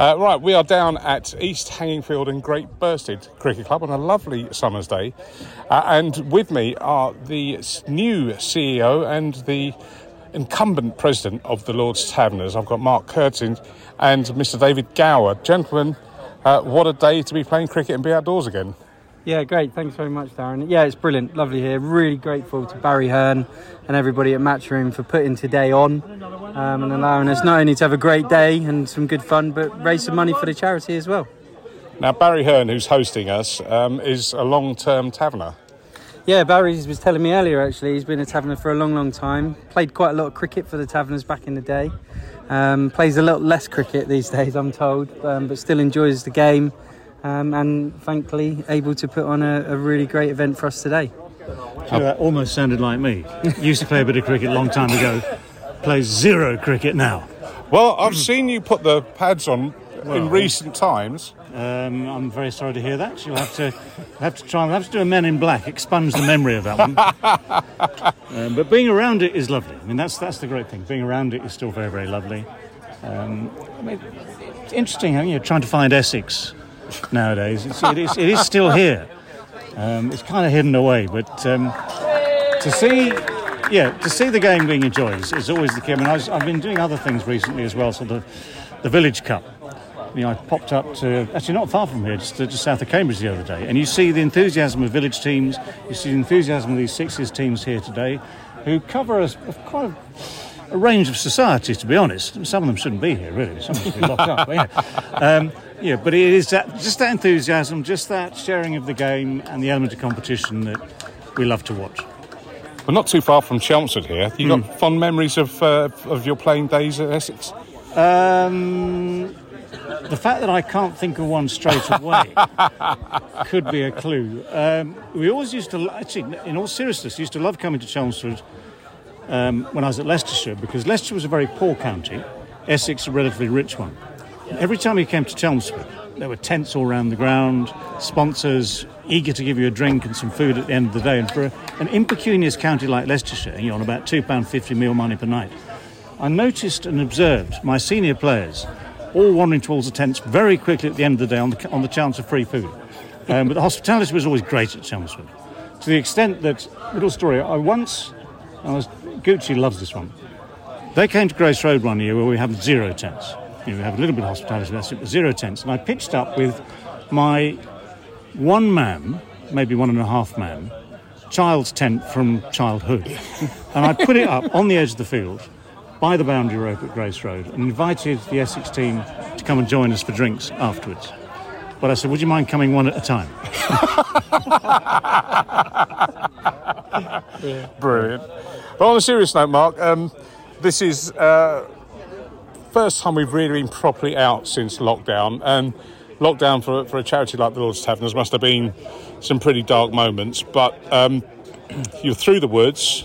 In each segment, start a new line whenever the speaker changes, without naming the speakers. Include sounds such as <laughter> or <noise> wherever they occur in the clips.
Uh, right, we are down at East Hanningfield and Great Burstead Cricket Club on a lovely summer's day. Uh, and with me are the new CEO and the incumbent president of the Lord's Taverners. I've got Mark Curtin and Mr. David Gower. Gentlemen, uh, what a day to be playing cricket and be outdoors again.
Yeah, great. Thanks very much, Darren. Yeah, it's brilliant. Lovely here. Really grateful to Barry Hearn and everybody at Matchroom for putting today on um, and allowing us not only to have a great day and some good fun, but raise some money for the charity as well.
Now, Barry Hearn, who's hosting us, um, is a long term taverner.
Yeah, Barry was telling me earlier actually, he's been a taverner for a long, long time. Played quite a lot of cricket for the taverners back in the day. Um, plays a lot less cricket these <laughs> days, I'm told, um, but still enjoys the game. Um, and thankfully, able to put on a, a really great event for us today.
You know, that almost sounded like me. <laughs> Used to play a bit of cricket a long time ago. Plays zero cricket now.
Well, I've seen you put the pads on in recent times.
Um, I'm very sorry to hear that. You'll have to have to try and have to do a Men in Black, expunge the memory of that one. <laughs> um, but being around it is lovely. I mean, that's that's the great thing. Being around it is still very very lovely. Um, I mean, it's interesting how you're trying to find Essex nowadays. It's, it, is, it is still here. Um, it's kind of hidden away, but um, to see, yeah, to see the game being enjoyed is, is always the key. I mean, I was, I've been doing other things recently as well. So the the Village Cup. You know, I popped up to actually not far from here, just, just south of Cambridge the other day, and you see the enthusiasm of village teams. You see the enthusiasm of these Sixes teams here today, who cover a, a quite a, a range of societies. To be honest, some of them shouldn't be here, really. Some should be locked up. Yeah. Um, yeah, but it is that just that enthusiasm, just that sharing of the game, and the element of competition that we love to watch.
We're not too far from Chelmsford here. You got fond memories of uh, of your playing days at Essex?
Um, the fact that I can't think of one straight away <laughs> could be a clue. Um, we always used to, actually, in all seriousness, used to love coming to Chelmsford um, when I was at Leicestershire because Leicester was a very poor county, Essex a relatively rich one. Every time you came to Chelmsford, there were tents all around the ground, sponsors eager to give you a drink and some food at the end of the day. And for a, an impecunious county like Leicestershire, you're on about £2.50 meal money per night. I noticed and observed my senior players all wandering towards the tents very quickly at the end of the day on the, on the chance of free food. Um, but the hospitality was always great at Chelmsford. To the extent that, little story, I once, I was, Goochie loves this one. They came to Grace Road one year where we have zero tents. You know, we have a little bit of hospitality, that's it, zero tents. And I pitched up with my one man, maybe one and a half man, child's tent from childhood. <laughs> and I put it up on the edge of the field by the boundary rope at Grace Road and invited the Essex team to come and join us for drinks afterwards. But I said, would you mind coming one at a time? <laughs>
Brilliant. But on a serious note, Mark, um, this is uh, first time we've really been properly out since lockdown, and lockdown for for a charity like the Lord's Taverners must have been some pretty dark moments. But um, you're through the woods.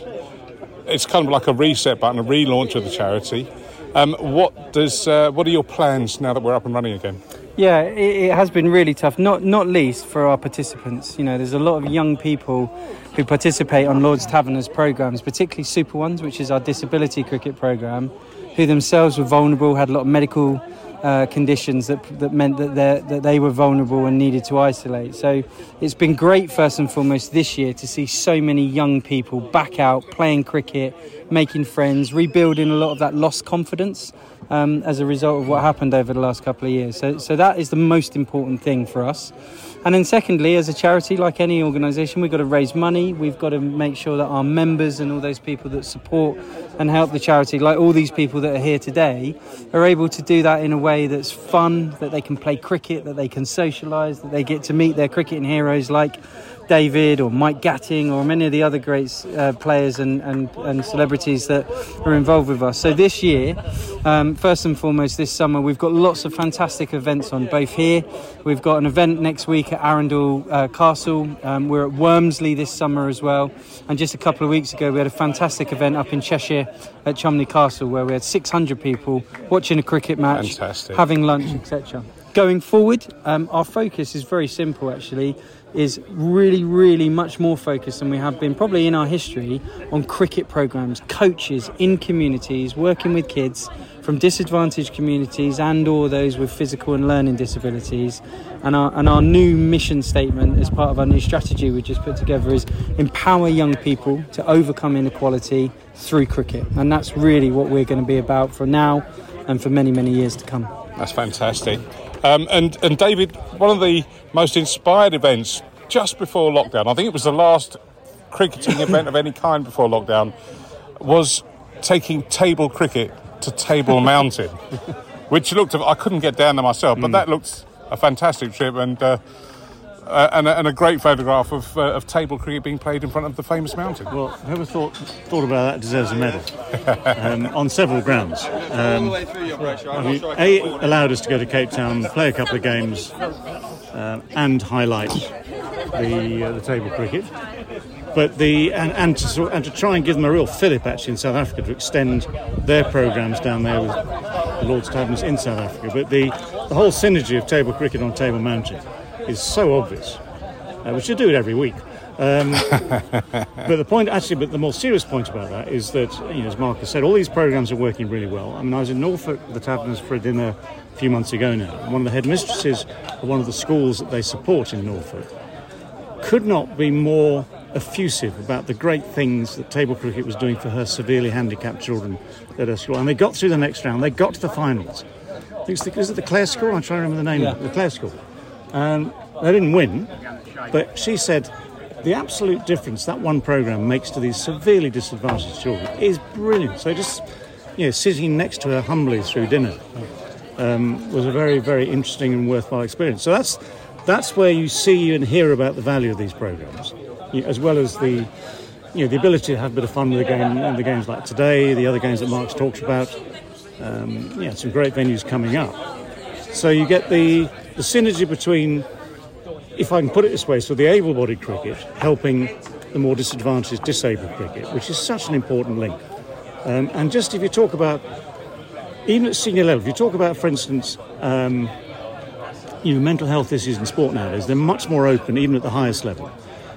It's kind of like a reset button, a relaunch of the charity. Um, what does uh, what are your plans now that we're up and running again?
Yeah, it, it has been really tough. Not not least for our participants. You know, there's a lot of young people who participate on Lord's Taverners programs, particularly Super Ones, which is our disability cricket program, who themselves were vulnerable, had a lot of medical uh, conditions that that meant that that they were vulnerable and needed to isolate. So it's been great first and foremost this year to see so many young people back out playing cricket, making friends, rebuilding a lot of that lost confidence um, as a result of what happened over the last couple of years. So, so that is the most important thing for us. And then, secondly, as a charity, like any organisation, we've got to raise money. We've got to make sure that our members and all those people that support and help the charity, like all these people that are here today, are able to do that in a way that's fun, that they can play cricket, that they can socialise, that they get to meet their cricketing heroes like David or Mike Gatting or many of the other great uh, players and, and, and celebrities that are involved with us. So this year, um, first and foremost, this summer, we've got lots of fantastic events on both here. We've got an event next week at Arundel uh, Castle. Um, we're at Wormsley this summer as well. And just a couple of weeks ago, we had a fantastic event up in Cheshire at Cholmondeley Castle where we had 600 people watching a cricket match,
Fantastic.
having lunch, etc. going forward, um, our focus is very simple actually, is really, really much more focused than we have been probably in our history on cricket programs, coaches in communities, working with kids from disadvantaged communities and or those with physical and learning disabilities. And our, and our new mission statement as part of our new strategy we just put together is empower young people to overcome inequality through cricket. And that's really what we're going to be about for now and for many, many years to come.
That's fantastic. Um, and, and David, one of the most inspired events just before lockdown, I think it was the last cricketing <laughs> event of any kind before lockdown, was taking table cricket to Table <laughs> Mountain, which looked, I couldn't get down there myself, but mm. that looked a fantastic trip and. Uh, uh, and, a, and, a, great photograph of, uh, of, table cricket being played in front of the famous mountain.
Well, whoever thought thought about that deserves a medal um, on several grounds. Um, I mean, a allowed us to go to Cape Town, play a couple of games, uh, and highlight the uh, the table cricket. But the and, and to and to try and give them a real fillip actually in South Africa to extend their programs down there with the Lord's Taverns in South Africa. But the the whole synergy of table cricket on Table Mountain is so obvious. Uh, we should do it every week. Um, <laughs> but the point, actually, but the more serious point about that is that, you know, as Marcus said, all these programs are working really well. I mean, I was in Norfolk, the Taverners, for a dinner a few months ago now. One of the headmistresses of one of the schools that they support in Norfolk could not be more effusive about the great things that table cricket was doing for her severely handicapped children at her school. And they got through the next round, they got to the finals. I think it's the, is it the Clare School? I'm trying to remember the name. Yeah. The Clare School. And they didn't win, but she said the absolute difference that one program makes to these severely disadvantaged children is brilliant. So just you know, sitting next to her humbly through dinner um, was a very, very interesting and worthwhile experience. So that's that's where you see and hear about the value of these programs, as well as the you know the ability to have a bit of fun with the game the games like today, the other games that Mark's talked about. Um, yeah, some great venues coming up. So you get the the synergy between, if I can put it this way, so the able bodied cricket helping the more disadvantaged disabled cricket, which is such an important link. Um, and just if you talk about, even at senior level, if you talk about, for instance, um, you know, mental health issues in sport nowadays, they're much more open, even at the highest level.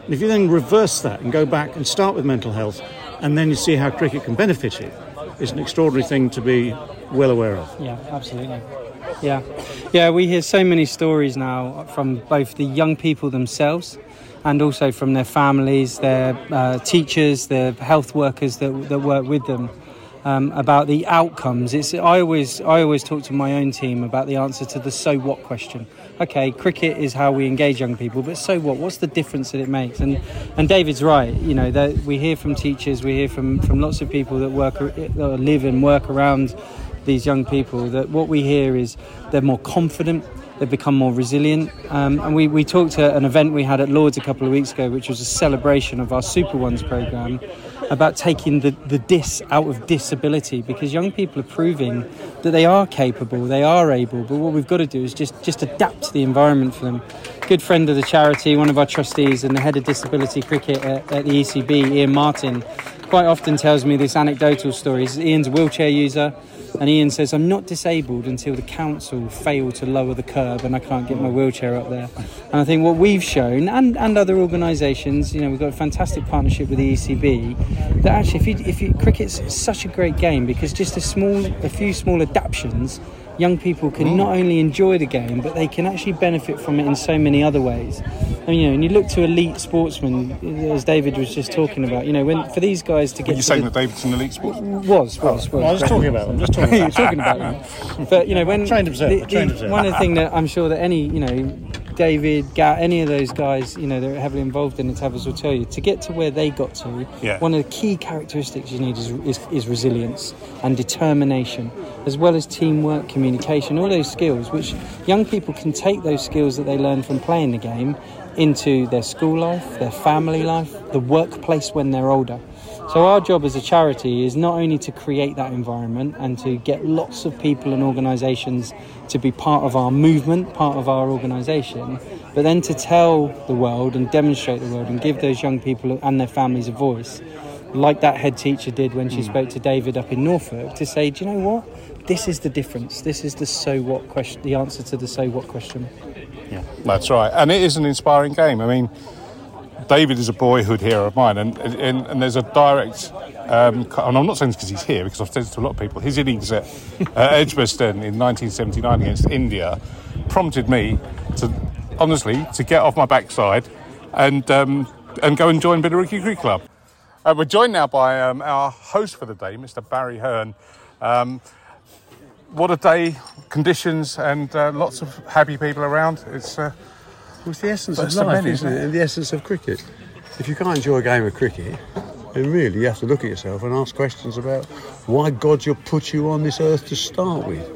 And if you then reverse that and go back and start with mental health, and then you see how cricket can benefit it, it's an extraordinary thing to be well aware of.
Yeah, absolutely. Yeah, yeah. We hear so many stories now from both the young people themselves, and also from their families, their uh, teachers, their health workers that that work with them. Um, about the outcomes. It's I always I always talk to my own team about the answer to the so what question. Okay, cricket is how we engage young people, but so what? What's the difference that it makes? And and David's right. You know we hear from teachers, we hear from from lots of people that work that live and work around these young people that what we hear is they're more confident, they've become more resilient. Um, and we, we talked at an event we had at Lords a couple of weeks ago, which was a celebration of our Super Ones programme, about taking the, the dis out of disability because young people are proving that they are capable, they are able, but what we've got to do is just, just adapt to the environment for them. Good friend of the charity, one of our trustees, and the head of disability cricket at, at the ECB, Ian Martin, quite often tells me this anecdotal story. Ian's a wheelchair user. And Ian says, I'm not disabled until the council fail to lower the curb and I can't get my wheelchair up there. And I think what we've shown, and, and other organisations, you know, we've got a fantastic partnership with the ECB, that actually, if you, if you, cricket's such a great game because just a small, a few small adaptations young people can not oh. only enjoy the game, but they can actually benefit from it in so many other ways. And you know, and you look to elite sportsmen, as David was just talking about. You know, when for these guys to get.
Are you saying the, that David's an elite sportsman?
Was was oh, was.
I was talking about them. Just talking <laughs> about.
talking about them. But you know, when
trained observer, the, trained observer.
one of the things that I'm sure that any you know David, Gat, any of those guys, you know, they're heavily involved in the Tavers will tell you to get to where they got to. Yeah. One of the key characteristics you need is, is, is resilience and determination, as well as teamwork, communication, all those skills, which young people can take those skills that they learn from playing the game into their school life, their family life, the workplace when they're older. So, our job as a charity is not only to create that environment and to get lots of people and organisations to be part of our movement, part of our organisation, but then to tell the world and demonstrate the world and give those young people and their families a voice like that head teacher did when she hmm. spoke to David up in Norfolk, to say, do you know what? This is the difference. This is the so what question, the answer to the so what question.
Yeah, that's right, and it is an inspiring game. I mean, David is a boyhood hero of mine, and and, and there's a direct. Um, and I'm not saying this because he's here, because I've said this to a lot of people. His innings at <laughs> uh, Edgbaston in 1979 against India prompted me to, honestly, to get off my backside and um, and go and join Billericay Cricket Club. Uh, we're joined now by um, our host for the day, Mr. Barry Hearn. Um, what a day! Conditions and uh, lots of happy people around. It's uh,
Well, it's the essence
That's
of life,
menu,
isn't
isn't
it? And the essence of cricket. If you can't enjoy a game of cricket, then really you have to look at yourself and ask questions about why God you put you on this earth to start with.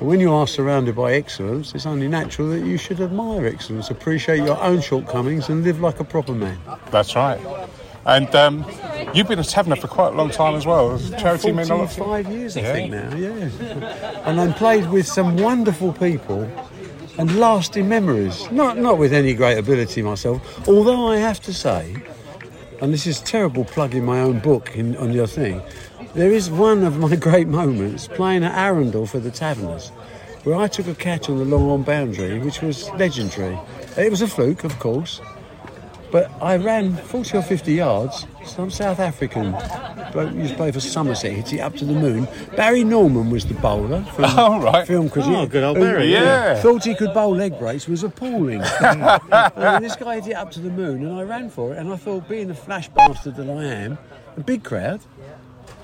And when you are surrounded by excellence, it's only natural that you should admire excellence, appreciate your own shortcomings, and live like a proper man.
That's right. And um, you've been a taverner for quite a long time as well. As charity man, not-
45 years, I
Yeah.
think now, yeah. And I played with some wonderful people and lasting memories. Not not with any great ability myself, although I have to say, and this is terrible plugging my own book in, on your thing, there is one of my <laughs> great moments playing at Arundel for the Taverners, where I took a catch on the long on boundary, which was legendary. It was a fluke, of course, but I ran 40 or 50 yards. Some South African bloke who used to play for Somerset hit it up to the moon. Barry Norman was the bowler from <laughs>
Oh, right.
film cricket.
Oh, good old
who-
Barry,
yeah.
Thought he could bowl leg breaks was appalling. <laughs> and this guy hit it up to the moon and I ran for it and I thought, being the flash bastard that I am, a big crowd,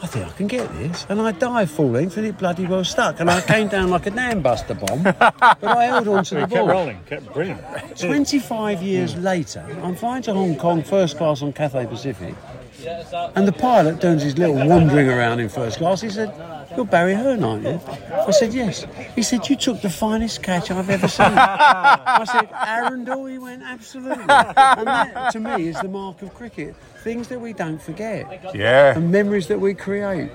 I think I can get this. And I dived full length and it bloody well stuck. And I came down like a dam buster bomb, but I held on to the
Kept
ball.
rolling, kept brilliant.
25 years later, I'm flying to Hong Kong first class on Cathay Pacific. And the pilot turns his little wandering around in first class. He said, You're Barry Hearn, aren't you? I said, Yes. He said, You took the finest catch I've ever seen. I said, Arundel? He went, Absolutely. And that, to me, is the mark of cricket. Things that we don't forget
Yeah.
and memories that we create.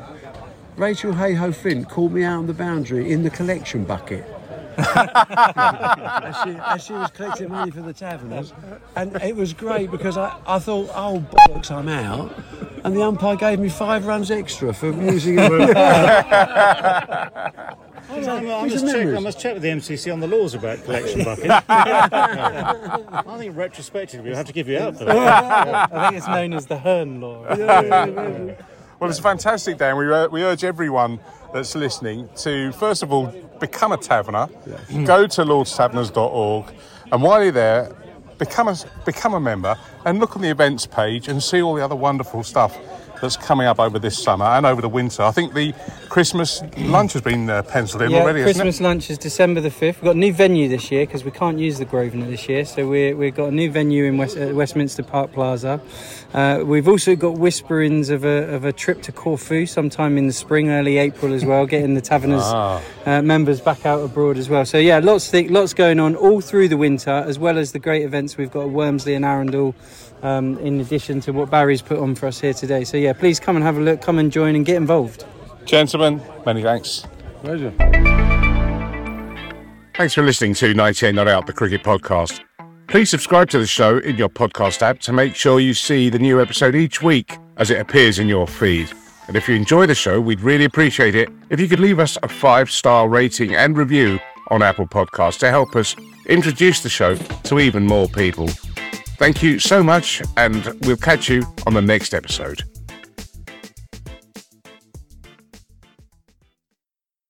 Rachael Heyhoe Flint called me out on the boundary in the collection bucket. as, she, as she was collecting money for the taverners. And it was great because I, I thought, oh, bollocks, I'm out. And the umpire gave me five runs extra for using it. <laughs>
I, I, I,
These
must check, I must check with the MCC on the laws about collection buckets. <laughs> I think retrospectively we'll have to give you out for that.
I think it's known as the Hearn law.
Well, it's a fantastic day, and we, uh, we urge everyone that's listening to, first of all, become a taverner, go to lordstaverners.org, and while you're there, become a, become a member and look on the events page and see all the other wonderful stuff that's coming up over this summer and over the winter. I think the Christmas lunch has been uh, penciled in
Yeah,
already, hasn't
Christmas lunch is December the 5th. We've got a new venue this year because we can't use the Grosvenor this year. So we, we've got a new venue in West, uh, Westminster Park Plaza. Uh, we've also got whisperings of a, of a trip to Corfu sometime in the spring, early April as well, getting the Taverners
Ah.
uh, members back out abroad as well. So yeah, lots, th- lots going on all through the winter, as well as the great events we've got at Wormsley and Arundel. Um, in addition to what Barry's put on for us here today. So, yeah, please come and have a look, come and join and get involved.
Gentlemen, many thanks.
Pleasure.
Thanks for listening to 98 Not Out, the cricket podcast. Please subscribe to the show in your podcast app to make sure you see the new episode each week as it appears in your feed. And if you enjoy the show, we'd really appreciate it if you could leave us a five star rating and review on Apple Podcasts to help us introduce the show to even more people. Thank you so much, and we'll catch you on the next episode.